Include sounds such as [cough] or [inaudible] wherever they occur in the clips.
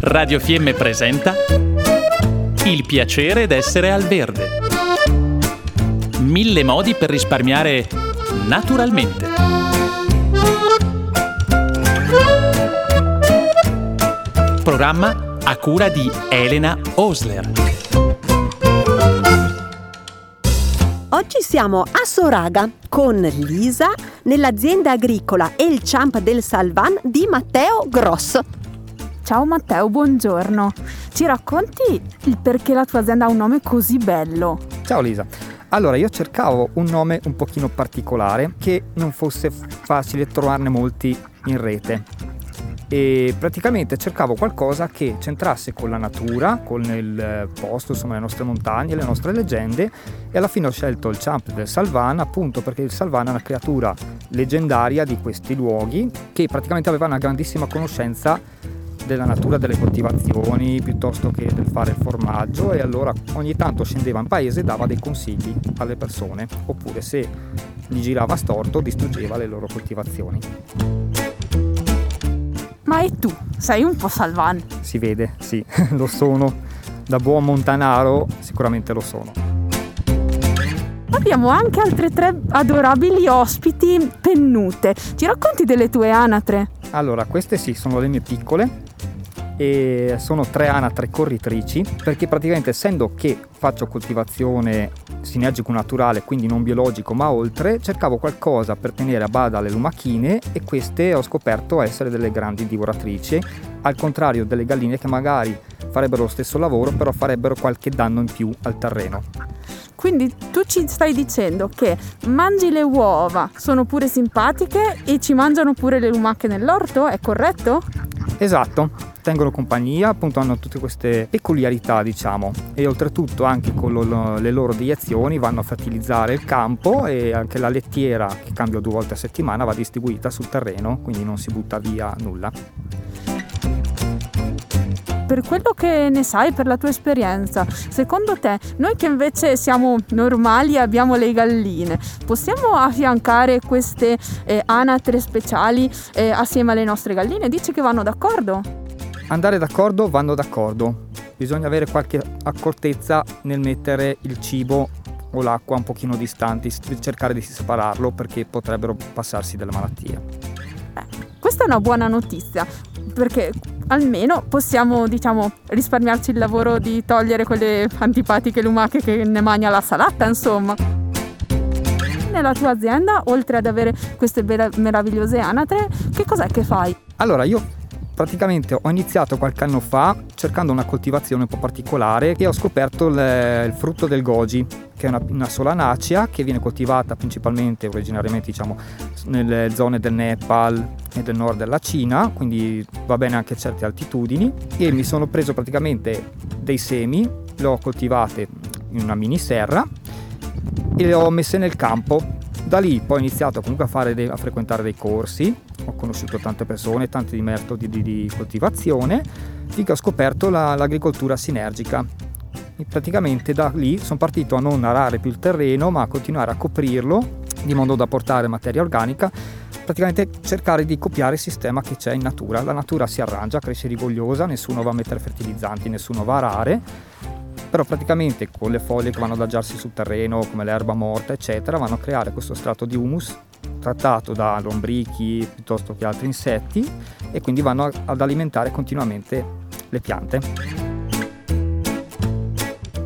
Radio Fiemme presenta Il piacere d'essere al verde. Mille modi per risparmiare naturalmente. Programma a cura di Elena Osler. Oggi siamo a Soraga con Lisa nell'azienda agricola El Champ del Salvan di Matteo Grosso. Ciao Matteo, buongiorno. Ci racconti il perché la tua azienda ha un nome così bello? Ciao Lisa. Allora, io cercavo un nome un pochino particolare che non fosse facile trovarne molti in rete e praticamente cercavo qualcosa che c'entrasse con la natura, con il posto, insomma le nostre montagne, le nostre leggende e alla fine ho scelto il champ del Salvan appunto perché il Salvan è una creatura leggendaria di questi luoghi che praticamente aveva una grandissima conoscenza della natura delle coltivazioni piuttosto che del fare il formaggio e allora ogni tanto scendeva in paese e dava dei consigli alle persone oppure se gli girava storto distruggeva le loro coltivazioni. Ma e tu? Sei un po' salvan? Si vede, sì, [laughs] lo sono. Da buon montanaro sicuramente lo sono. Abbiamo anche altre tre adorabili ospiti pennute. Ci racconti delle tue anatre? Allora, queste sì, sono le mie piccole e sono tre anatre corritrici perché praticamente essendo che faccio coltivazione sinergico naturale quindi non biologico ma oltre cercavo qualcosa per tenere a bada le lumachine e queste ho scoperto essere delle grandi divoratrici al contrario delle galline che magari farebbero lo stesso lavoro però farebbero qualche danno in più al terreno quindi tu ci stai dicendo che mangi le uova, sono pure simpatiche e ci mangiano pure le lumache nell'orto, è corretto? Esatto, tengono compagnia, appunto hanno tutte queste peculiarità diciamo e oltretutto anche con lo, le loro deiezioni vanno a fertilizzare il campo e anche la lettiera che cambio due volte a settimana va distribuita sul terreno, quindi non si butta via nulla per quello che ne sai, per la tua esperienza, secondo te, noi che invece siamo normali e abbiamo le galline, possiamo affiancare queste eh, anatre speciali eh, assieme alle nostre galline? Dici che vanno d'accordo? Andare d'accordo vanno d'accordo, bisogna avere qualche accortezza nel mettere il cibo o l'acqua un pochino distanti, cercare di separarlo perché potrebbero passarsi delle malattie. Eh, questa è una buona notizia perché almeno possiamo diciamo risparmiarci il lavoro di togliere quelle antipatiche lumache che ne mangia la salata insomma nella tua azienda oltre ad avere queste meravigliose anatre che cos'è che fai? allora io praticamente ho iniziato qualche anno fa cercando una coltivazione un po' particolare e ho scoperto il, il frutto del goji, che è una, una, solanacea che viene coltivata principalmente, originariamente diciamo, nelle zone del Nepal e del nord della Cina, quindi va bene anche a certe altitudini e mi sono preso praticamente dei semi, le ho coltivate in una mini serra e le ho messe nel campo. Da lì poi ho iniziato comunque a, dei, a frequentare dei corsi ho conosciuto tante persone, tanti metodi di, di coltivazione, finché ho scoperto la, l'agricoltura sinergica. E praticamente da lì sono partito a non arare più il terreno, ma a continuare a coprirlo di modo da portare materia organica praticamente cercare di copiare il sistema che c'è in natura. La natura si arrangia, cresce rigogliosa, nessuno va a mettere fertilizzanti, nessuno va a arare, però praticamente con le foglie che vanno ad adagiarsi sul terreno, come l'erba morta, eccetera, vanno a creare questo strato di humus trattato da lombrichi piuttosto che altri insetti e quindi vanno ad alimentare continuamente le piante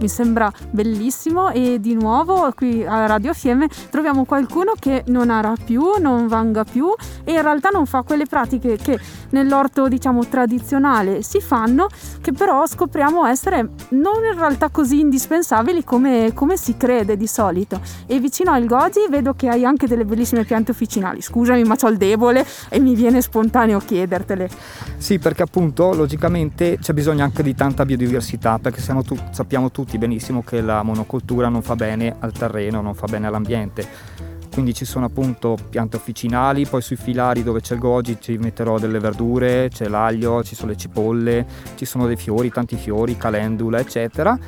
mi sembra bellissimo. E di nuovo qui a Radio Fiemme troviamo qualcuno che non ara più, non vanga più e in realtà non fa quelle pratiche che nell'orto diciamo tradizionale si fanno che però scopriamo essere non in realtà così indispensabili come, come si crede di solito. E vicino al goji vedo che hai anche delle bellissime piante officinali. Scusami ma ho il debole e mi viene spontaneo chiedertele. Sì perché appunto logicamente c'è bisogno anche di tanta biodiversità perché tu, sappiamo tutti tutti benissimo che la monocoltura non fa bene al terreno, non fa bene all'ambiente. Quindi ci sono appunto piante officinali, poi sui filari dove c'è il goji ci metterò delle verdure, c'è l'aglio, ci sono le cipolle, ci sono dei fiori, tanti fiori, calendula, eccetera.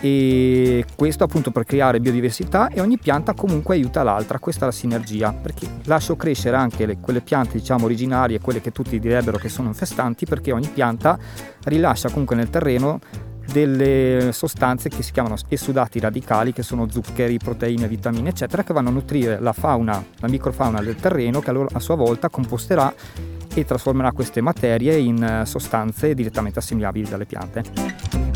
e questo appunto per creare biodiversità e ogni pianta comunque aiuta l'altra, questa è la sinergia, perché lascio crescere anche le, quelle piante diciamo originarie, quelle che tutti direbbero che sono infestanti, perché ogni pianta rilascia comunque nel terreno delle sostanze che si chiamano esudati radicali, che sono zuccheri, proteine, vitamine, eccetera, che vanno a nutrire la fauna, la microfauna del terreno, che a sua volta composterà e trasformerà queste materie in eh, sostanze direttamente assimilabili dalle piante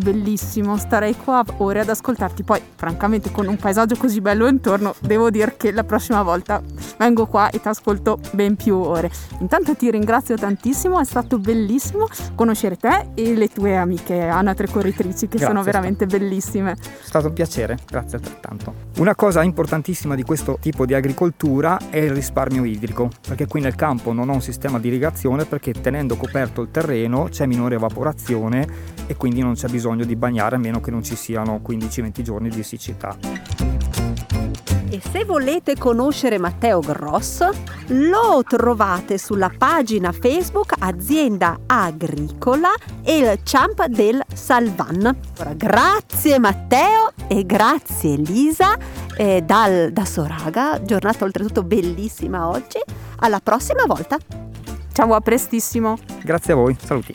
bellissimo, starei qua ore ad ascoltarti. Poi, francamente, con un paesaggio così bello intorno, devo dire che la prossima volta vengo qua e ti ascolto ben più ore. Intanto ti ringrazio tantissimo, è stato bellissimo conoscere te e le tue amiche anatre corritrici che grazie, sono veramente bellissime. È stato un piacere, grazie altrettanto. Una cosa importantissima di questo tipo di agricoltura è il risparmio idrico, perché qui nel campo non ho un sistema di irrigazione perché tenendo coperto il terreno c'è minore evaporazione e quindi non c'è bisogno bisogno di bagnare a meno che non ci siano 15-20 giorni di siccità. E se volete conoscere Matteo Gross, lo trovate sulla pagina Facebook Azienda Agricola e il Champ del Salvan. Ora, grazie Matteo e grazie Lisa eh, dal, da Soraga, giornata oltretutto bellissima oggi. Alla prossima volta. Ciao, a prestissimo. Grazie a voi, saluti.